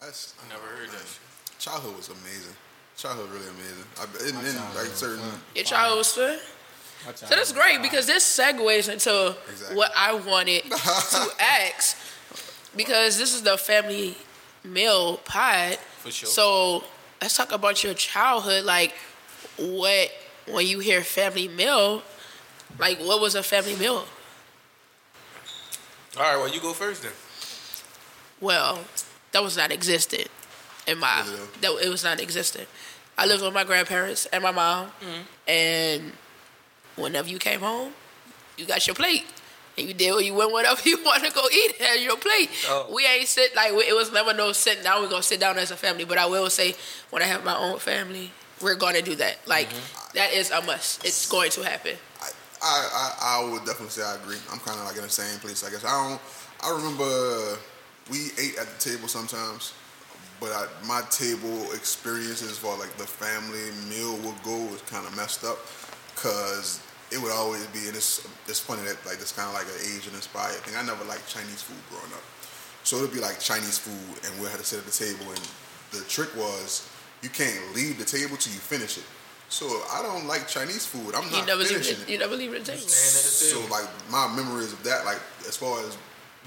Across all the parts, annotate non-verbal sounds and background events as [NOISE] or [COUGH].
That's I never heard that. shit. childhood was amazing. Childhood really amazing. I, in, in like certain. Your child was fun. So that's great because this segues into Exactly. what I wanted [LAUGHS] to ask because this is the family meal pod. For sure. So let's talk about your childhood. Like, what when you hear family meal, like what was a family meal? All right, well, you go first then. Well, that was not existent in my. Really? That it was not existent. I lived with my grandparents and my mom, Mm-hmm. and whenever you came home, you got your plate. And you did what you went whatever [LAUGHS] you want to go eat at your plate. Oh. We ain't sit like it was never no sitting down. We're gonna sit down as a family. But I will say, when I have my own family, we're gonna do that. Like Mm-hmm. that is a must. It's going to happen. I, I, I would definitely say I agree. I'm kind of like in the same place. I guess I don't. I remember we ate at the table sometimes, but I, my table experiences for like the family meal would go was kind of messed up because it would always be. And it's it's funny that like it's kind of like an Asian inspired thing. I never liked Chinese food growing up, so it'd be like Chinese food, and we had to sit at the table. And the trick was you can't leave the table till you finish it. So I don't like Chinese food. I'm You not never leave finishing it. You never leave it the table. so like my memories of that, like as far as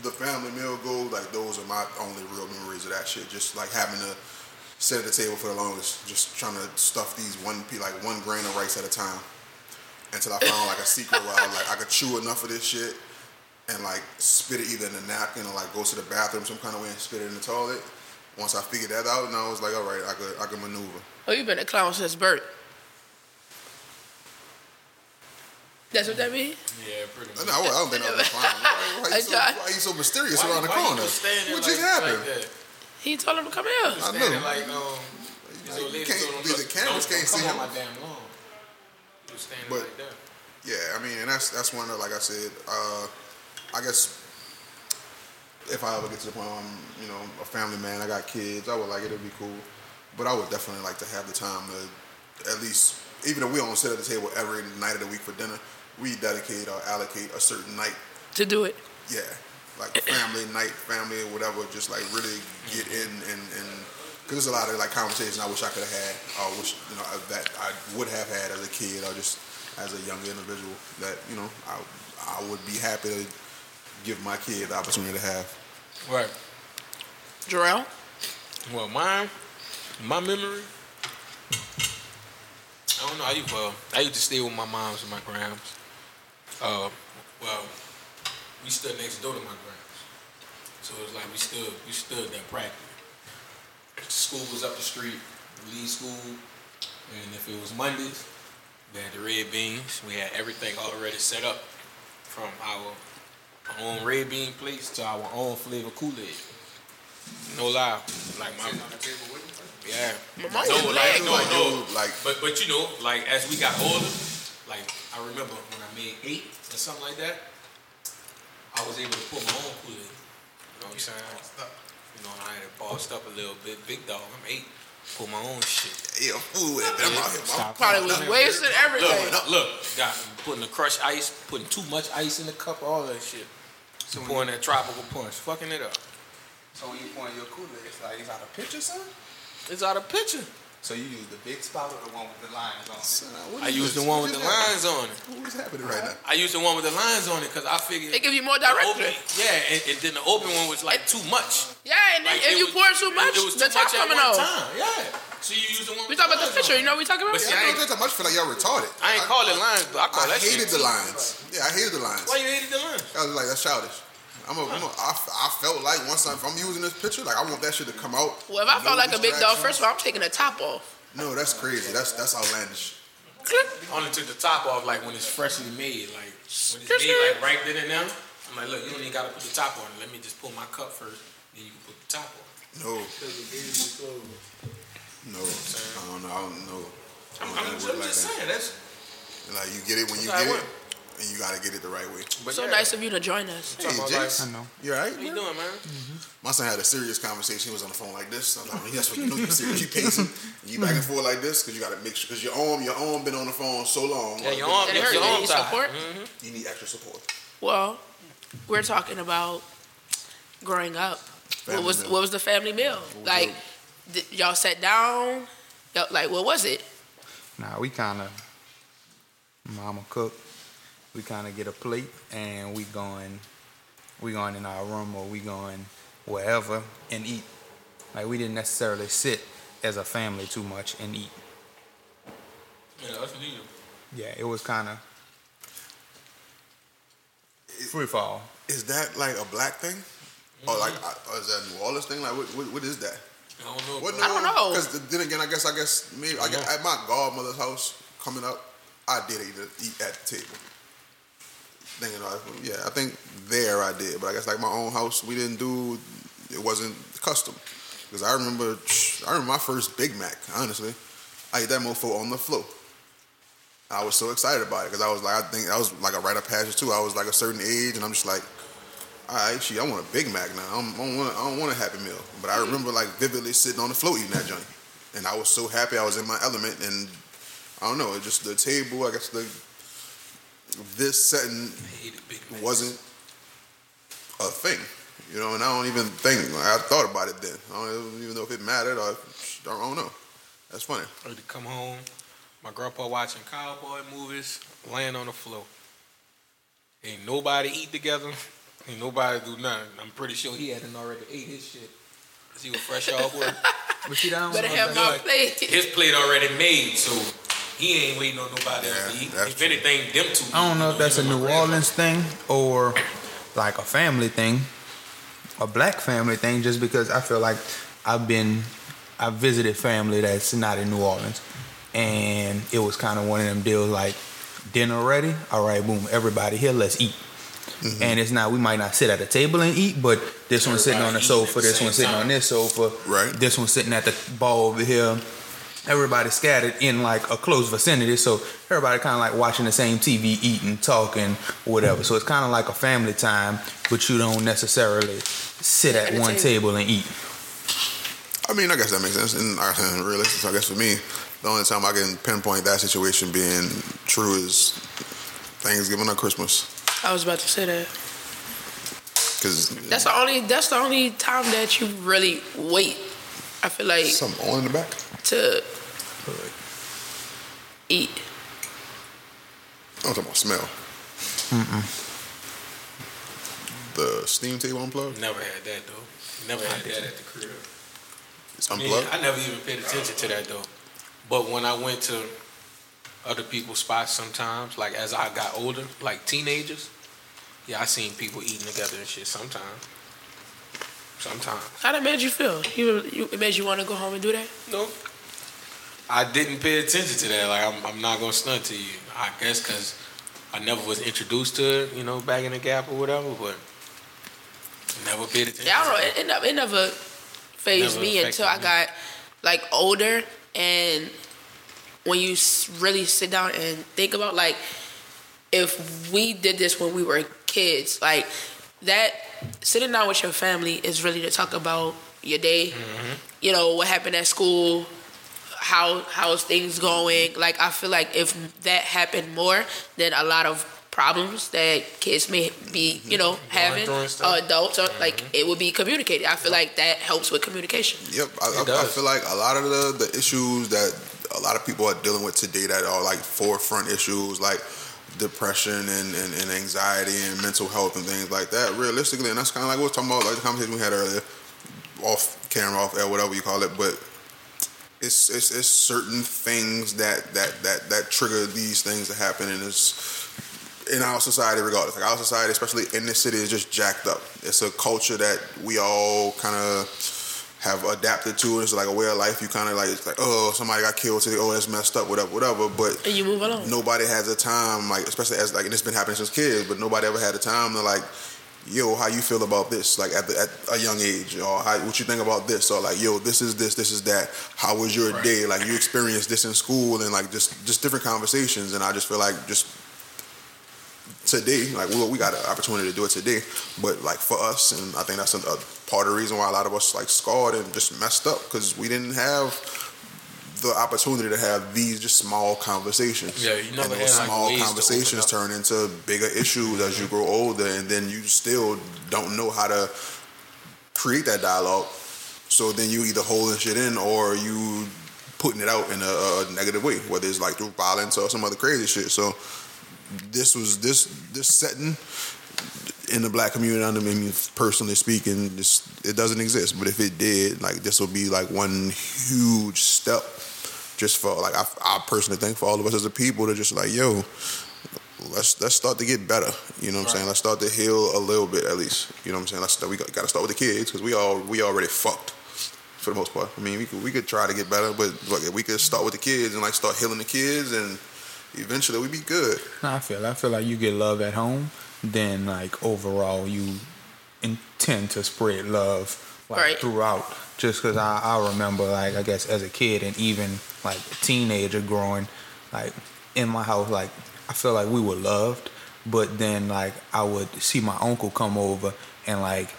the family meal goes, like those are my only real memories of that shit. Just like having to sit at the table for the longest, just trying to stuff these one like one grain of rice at a time, until I found like a secret where I was like I could chew enough of this shit and like spit it either in a napkin or like go to the bathroom some kind of way and spit it in the toilet. Once I figured that out, and I was like, all right, I could I could maneuver. Oh, you've been a clown since birth. That's what that means? Yeah, pretty No, much. I don't think I was [LAUGHS] fine. Why, why, you so, I- why you so mysterious Why- around the why you corner? just What like, just happened? Like? He told him to come here. I Standing know. like, um, Like, you can't- the cameras can't don't see him." on my damn lawn. He was standing But- like that. Yeah, I mean, and that's that's one of like I said. Uh, I guess if I ever get to the point where I'm, you know, a family man, I got kids, I would like it. It'd be cool, but I would definitely like to have the time to at least, even if we don't sit at the table every night of the week for dinner, we dedicate or allocate a certain night. To do it. Yeah, like family night, family or whatever. Just like really get in and and. Cause there's a lot of like conversations I wish I could have had, or wish you know that I would have had as a kid, or just as a young individual that you know I I would be happy to give my kid the opportunity to have. Right. Jarrell? Well, mine, my memory. I don't know. I used, well, I used to stay with my moms and my grams. Uh, well, we stood next door to my grams, so it was like we stood, we stood there practically. School was up the street. We leave school, and if it was Mondays, we had the red beans. We had everything already set up, from our own red bean plates to our own flavor Kool Aid. No lie, like my yeah. My mom no, was like no, no, like but but you know, like as we got older, like I remember when I made eight or something like that, I was able to put my own Kool Aid. You know what I'm saying? You know, I had it bossed up a little bit. Big dog, I'm eight. Put my own shit. yeah, food. I'm out here. I'm Probably was wasting everything. Look, look, got putting the crushed ice, putting too much ice in the cup, all that shit. So pouring that tropical punch, fucking it up. So when you pouring your Kool-Aid, it's like it's out of picture, son? It's out of picture. So you use the big spout or the one with the lines on it? Son, I is used the one with the happened? lines on it. What is happening right now? I used the one with the lines on it because I figured They give you more direction. open- yeah, and, and then the open one was like too much. Yeah, and then Like, if you was- pour too much, it was the too top much at coming one off. time. Yeah. So you use the one. We talk about the lines picture. You know what we talking about? But see, I I don't think that much feel like y'all retarded. I ain't call it lines, but I call I that shit. hated the lines. Yeah, I hated the lines. Why you hated the lines? I was like, that's childish. I'm a, I'm a, I, I felt like once I'm, if I'm using this picture, like I want that shit to come out. Well, if I No felt like a big dog, first of all, I'm taking the top off. No, that's crazy. That's that's outlandish. I only took the top off like when it's freshly made, like when it's Skirt, made like right then and now. I'm like, look, you don't even gotta put the top on. Let me just pull my cup first, then you can put the top on. No, no, I don't know. I don't know. I I'm, don't I'm, know just, what I'm like just that. saying that's. Like you get it when you That's how get it it, went. And you gotta get it the right way. But So yeah. nice of you to join us. Hey, about Jace, I know. you alright? How you man? doing, man? My son had a serious conversation. He was on the phone like this. I was like, that's what you know you're serious. You pacing, you back and forth like this because you got to make sure because your arm, your arm been on the phone so long. Yeah, your arm, Did your, your arm you tied. support? Mhm. You need extra support. Well, we're talking about growing up. what was meal. what was the family meal? was Like, did y'all sat down? Y'all, like, what was it? Nah, we kind of, mama cook. We kind of get a plate and we going, we going in our room or we going wherever and eat. Like we didn't necessarily sit as a family too much and eat. Yeah, that's needed. Yeah, it was kind of free fall. Is that like a black thing? Or like, uh, is that a New Orleans thing? Like, what, what, what is that? I don't know. What, bro. I don't know. Because then again, I guess, I guess, maybe, I guess, at my godmother's house coming up, I did eat, eat at the table. Thinking, yeah, I think there I did, but I guess like my own house, we didn't do. It wasn't custom. Because I remember, I remember my first Big Mac. Honestly, I ate that mofo on the floor. I was so excited about it because I was like, I think I was like a rite of passage too. I was like a certain age, and I'm just like, all right, shit, I want a Big Mac now. I don't, I don't want, I don't want a Happy Meal. But I remember like vividly sitting on the floor eating that joint, and I was so happy I was in my element. And I don't know, it just the table. I guess the this setting I hated Big Macs. wasn't a thing, you know. And I don't even think like, I thought about it then. I don't even know if it mattered or if, I don't know. That's funny. I had to come home. My grandpa watching cowboy movies, laying on the floor. Ain't nobody eat together. Ain't nobody do nothing. I'm pretty sure he hadn't already ate his shit. 'Cause he was fresh off work. [LAUGHS] But see, that don't Better have if my that's- plate. His plate already made, so he ain't waiting on nobody else Yeah, to eat. If true. anything, them two. I don't know if that's a New. Orleans thing or like a family thing, a black family thing. Just because I feel like I've been, I visited family that's not in New Orleans, and it was kind of one of them deals like dinner ready. All right, boom, everybody here, let's eat. Mm-hmm. And it's not we might not sit at a table and eat, but this one's sitting on the sofa, this one's sitting time. on this sofa, Right. This one's sitting at the bar over here. Everybody scattered in like a close vicinity, so everybody kind of like watching the same TV, eating, talking, whatever. So it's kind of like a family time, but you don't necessarily sit At at one table. table and eat. I mean, I guess that makes sense. And I, [LAUGHS] realistic, I guess for me, the only time I can pinpoint that situation being true is Thanksgiving or Christmas. I was about to say that. Because That's the only. That's the only time that you really wait. I feel like something on in the back. to eat. I'm talking about smell. The steam table unplugged. Never had that though. Never had that at the crib. It's Yeah, unplugged. I never even paid attention to that though. But when I went to other people's spots sometimes, like as I got older, like teenagers, yeah, I seen people eating together and shit sometimes. Sometimes. How that made you feel? You, you it made you want to go home and do that? No. I didn't pay attention to that. Like, I'm, I'm not going to stunt to you. I guess because I never was introduced to it, you know, back in the gap or whatever, but never paid attention. Yeah, I don't know. It, never, it never phased Never me until I me. got like older, and when you really sit down and think about like if we did this when we were kids, like that sitting down with your family is really to talk about your day. Mm-hmm. You know what happened at school. How how's things going? Like I feel like if that happened more, then a lot of problems that kids may be, you know, having through and stuff. uh, adults, or, like it would be communicated. I feel like that helps with communication. Yep, I, It I, I feel like a lot of the, the issues that a lot of people are dealing with today that are like forefront issues, like depression and, and, and anxiety and mental health and things like that. Realistically, and that's kind of like what we are talking about, like the conversation we had earlier, off camera, off air, whatever you call it. But it's it's, it's certain things that, that that that trigger these things to happen, and it's in our society, regardless. Like our society, especially in this city, is just jacked up. It's a culture that we all kind of have adapted to. It's like a way of life. You kind of like, it's like, oh, somebody got killed today. Oh, that's messed up. Whatever, whatever. But And you move along. nobody has a time, like especially as like, and it's been happening since kids. But nobody ever had a time to like, yo, how you feel about this? Like at, the, at a young age, or how, what you think about this? Or like, yo, this is this, this is that. How was your Right. day? Like you experienced this in school, and like just just different conversations. And I just feel like just today, like we we got an opportunity to do it today, but like for us, and I think that's a, a part of the reason why a lot of us like scarred and just messed up because we didn't have the opportunity to have these just small conversations. Yeah, you never and those like, small to conversations turn into bigger issues as you grow older, and then you still don't know how to create that dialogue. So then you either holding shit in or you putting it out in a, a negative way, whether it's like through violence or some other crazy shit. So this was this this setting in the black community. I mean, personally speaking, this it doesn't exist. But if it did, like this would be like one huge step, just for like I, I personally think for all of us as a people to just like yo, let's let's start to get better. You know what I'm saying? Let's start to heal a little bit at least. You know what I'm saying? Let's start, we got, got to start with the kids because we all we already fucked for the most part. I mean, we could we could try to get better, but like, we could start with the kids and like start healing the kids, and eventually we'd be good. I feel I feel like you get love at home, then like overall you intend to spread love like Right. throughout. Just because I, I remember like I guess as a kid and even like a teenager growing like in my house like I feel like we were loved, but then like I would see my uncle come over and like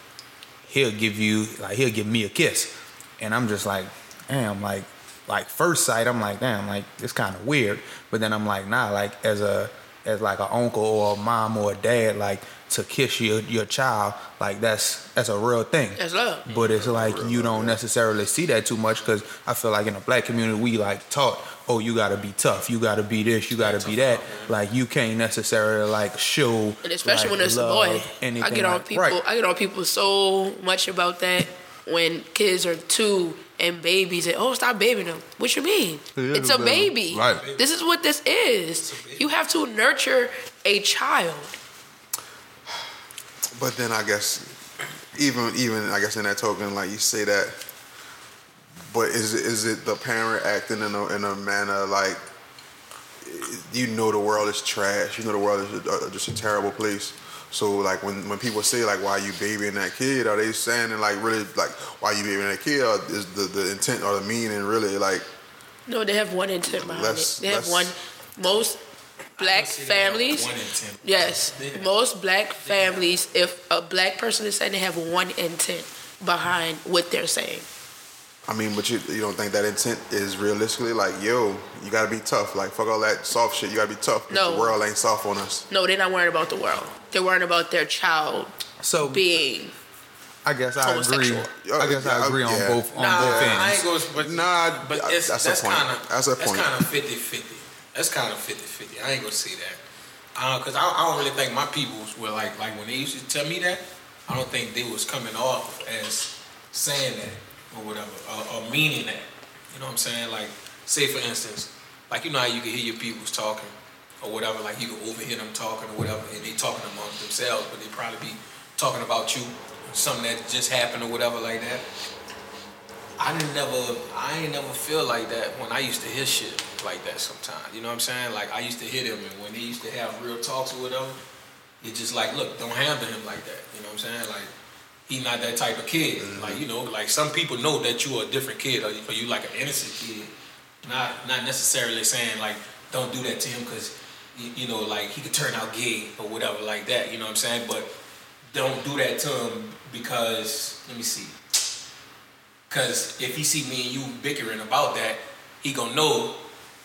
he'll give you like he'll give me a kiss, and I'm just like damn like like first sight I'm like damn like it's kind of weird, but then I'm like nah like as a as like an uncle or a mom or a dad like to kiss your your child like that's that's a real thing. That's love. But it's like you don't necessarily see that too much because I feel like in the black community we like taught, oh you gotta be tough, you gotta be this, you gotta be that. Like you can't necessarily like show. And especially like, when it's a love, boy. I anything get on like- people. Right. I get on people so much about that when kids are two and babies and oh stop babying them. What you mean? Yeah, it's a but- baby. right. This is what this is. You have to nurture a child. But then I guess even even I guess in that token, like you say that, but is it, is it the parent acting in a in a manner like you know the world is trash, you know the world is a, just a terrible place. So like when, when people say like why you babying that kid, are they saying it like really like why you babying that kid, or is the, the intent or the meaning really like No, they have one intent behind Let's- it. They have one. Most black see they have families. one. Yes, Yeah. most black families. If a black person is saying they have one intent behind what they're saying. I mean, but you you don't think that intent is realistically like yo, you gotta be tough, like fuck all that soft shit, you gotta be tough. No. the world ain't soft on us. No, they're not worrying about the world. They're worrying about their child So being. I guess I agree. I guess yeah, I agree on yeah. both on Nah, both I ends. ain't going. But Nah, but I- it's, that's that's, a point. kind of That's a point. That's kind of 50-50. That's kind of 50-50. I ain't gonna say that. Because I, I don't really think my peoples were like like when they used to tell me that. I don't think they was coming off as saying that or whatever or, or meaning that. You know what I'm saying? Like say for instance, like you know how you can hear your peoples talking or whatever. Like you can overhear them talking or whatever, and they talking amongst themselves, but they probably be talking about you, something that just happened or whatever like that. I never, I ain't never feel like that when I used to hear shit like that sometimes. You know what I'm saying? Like I used to hear them, and when they used to have real talks or whatever, it's just like, look, don't handle him like that. You know what I'm saying? Like he not that type of kid. Like you know, like some people know that you are a different kid, or, you like an innocent kid. Not not necessarily saying like don't do that to him because you, know like he could turn out gay or whatever like that. You know what I'm saying? But don't do that to him because let me see. Cause if he see me and you bickering about that, he gonna know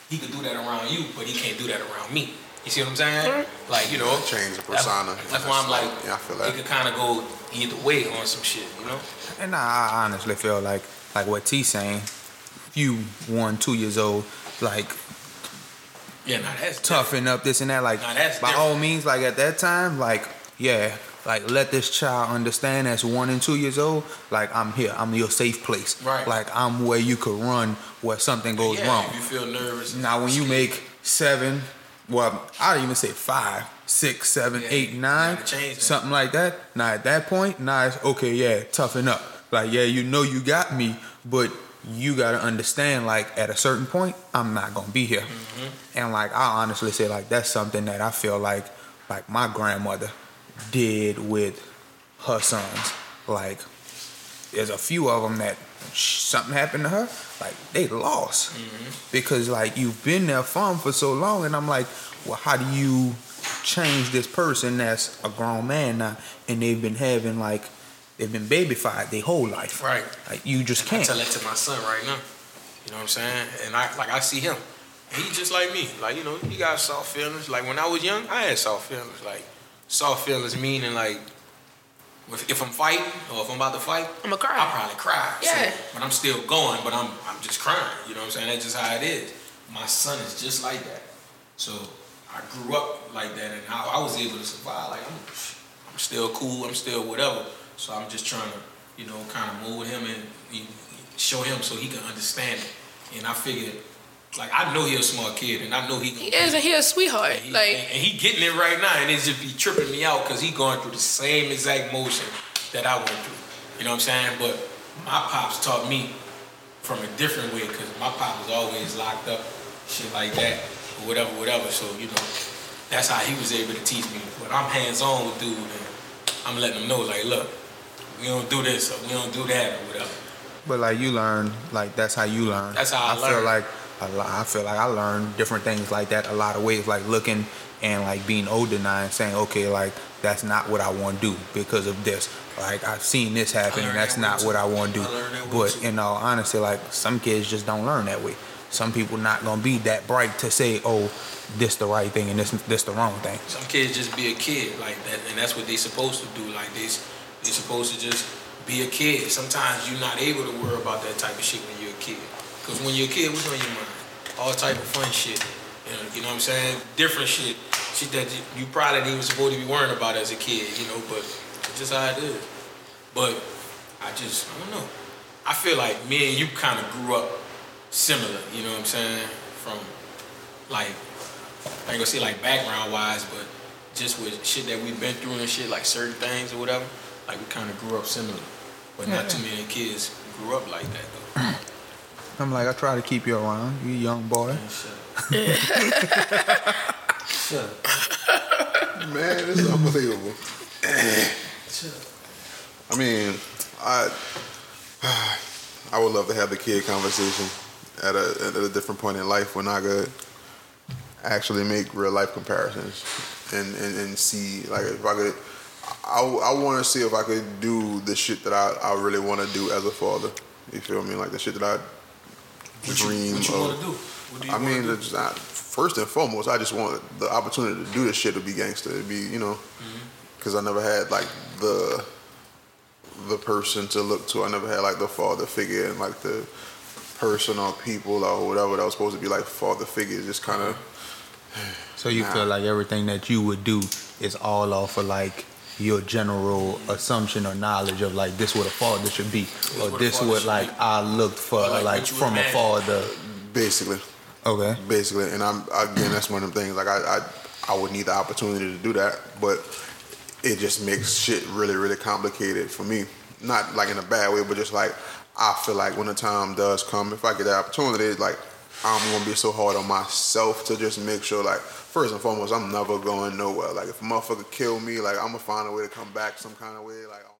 he could do that around you, but he can't do that around me. You see what I'm saying? Mm-hmm. Like you know, Change the that's- persona. That's, why I'm like, Yeah, I feel that. It could kind of go either way on some shit, you know. And I, I honestly feel like like what T saying, if you one, two years old, like Yeah, nah, that's toughen up this and that, like Nah, that's by different. all means, like at that time, like yeah, like let this child understand as one and two years old, like I'm here, I'm your safe place, Right. Like I'm where you could run where something goes yeah, wrong. If you feel nervous. Now, when you make seven, well, I'd even say five, six, seven, Yeah, eight, nine, something like that. Now, at that point, now it's okay, yeah, toughen up. Like, yeah, you know you got me, but you gotta understand, like, at a certain point, I'm not gonna be here. Mm-hmm. And like, I honestly say, like, that's something that I feel like, like my grandmother did with her sons. Like, there's a few of them that something happened to her, like they lost mm-hmm. because like you've been there for 'em for so long, and I'm like, well, how do you change this person that's a grown man now, and they've been having like they've been babyfied their whole life, Right. Like you just I can't. I tell that to my son right now. You know what I'm saying? And I like I see him. He just like me. Like, you know, he got soft feelings. Like when I was young, I had soft feelings. Like soft feelings meaning like if, if I'm fighting or if I'm about to fight, I'ma cry. I'll probably cry. So- Yeah. but I'm still going, but I'm I'm just crying. You know what I'm saying? That's just how it is. My son is just like that. So I grew up like that, and I, I was able to survive. Like I'm, I'm still cool. I'm still whatever. So I'm just trying to, you know, kind of mold him and show him so he can understand it. And I figured, like I know he's a smart kid, and I know he. He is, and he a sweetheart. And he, Like, and, and he getting it right now, and it just be tripping me out because he going through the same exact motion that I went through. You know what I'm saying? But my pops taught me from a different way because my pop was always locked up, shit like that, or whatever, whatever. So you know, that's how he was able to teach me. But I'm hands on with dude, and I'm letting him know, like, look, we don't do this or we don't do that or whatever. But like you learn, like that's how you learn. That's how I feel learn. like a lot, I feel like I learned different things like that a lot of ways, like looking and like being older now and saying, okay, like that's not what I want to do because of this. Like I've seen this happen, and that's that not what. I want to do. I learned that way But in all honesty, like some kids just don't learn that way. Some people not gonna be that bright to say, oh, this the right thing and this this the wrong thing. Some kids just be a kid like that, and that's what they supposed to do. Like they, they supposed to just be a kid. Sometimes you're not able to worry about that type of shit when you're a kid. Cause when you're a kid, what's on your mind? All type of fun shit. You know, you know what I'm saying? Different shit, shit that you, you probably didn't even supposed to be worrying about as a kid. You know, but it's just how it is. But I just, I don't know. I feel like me and you kind of grew up similar. You know what I'm saying? From like I ain't gonna say like background wise, but just with shit that we've been through and shit, like certain things or whatever, like we kind of grew up similar. But not too many kids grew up like that though. [LAUGHS] I'm like, I try to keep you around, you young boy. Man, shut up. [LAUGHS] shut up. Man, this is unbelievable. Shut up. I mean, I I would love to have the kid conversation at a at a different point in life when I could actually make real life comparisons and and, and see like if I could. I, I want to see if I could do the shit that I, I really want to do as a father. You feel me? Like the shit that I What you, what you of. want to do? Do I mean, do? it's not, first and foremost, I just want the opportunity to do this shit to be gangster. To be, you know, Mm-hmm. because I never had like the the person to look to. I never had like the father figure and like the person or people or whatever that was supposed to be like father figures. Just kind of So you Nah. feel like everything that you would do is all off of like your general assumption or knowledge of like this what a father should be, or what this father what like be. I looked for like, like, from a imagine. father. basically, Okay. basically. And I'm again, that's one of them things. Like I, I, I would need the opportunity to do that, but it just makes shit really, really complicated for me. Not like in a bad way, but just like I feel like when the time does come, if I get the opportunity, like I'm gonna be so hard on myself to just make sure, like first and foremost, I'm never going nowhere. Like if a motherfucker kill me, like I'm gonna find a way to come back some kind of way. Like.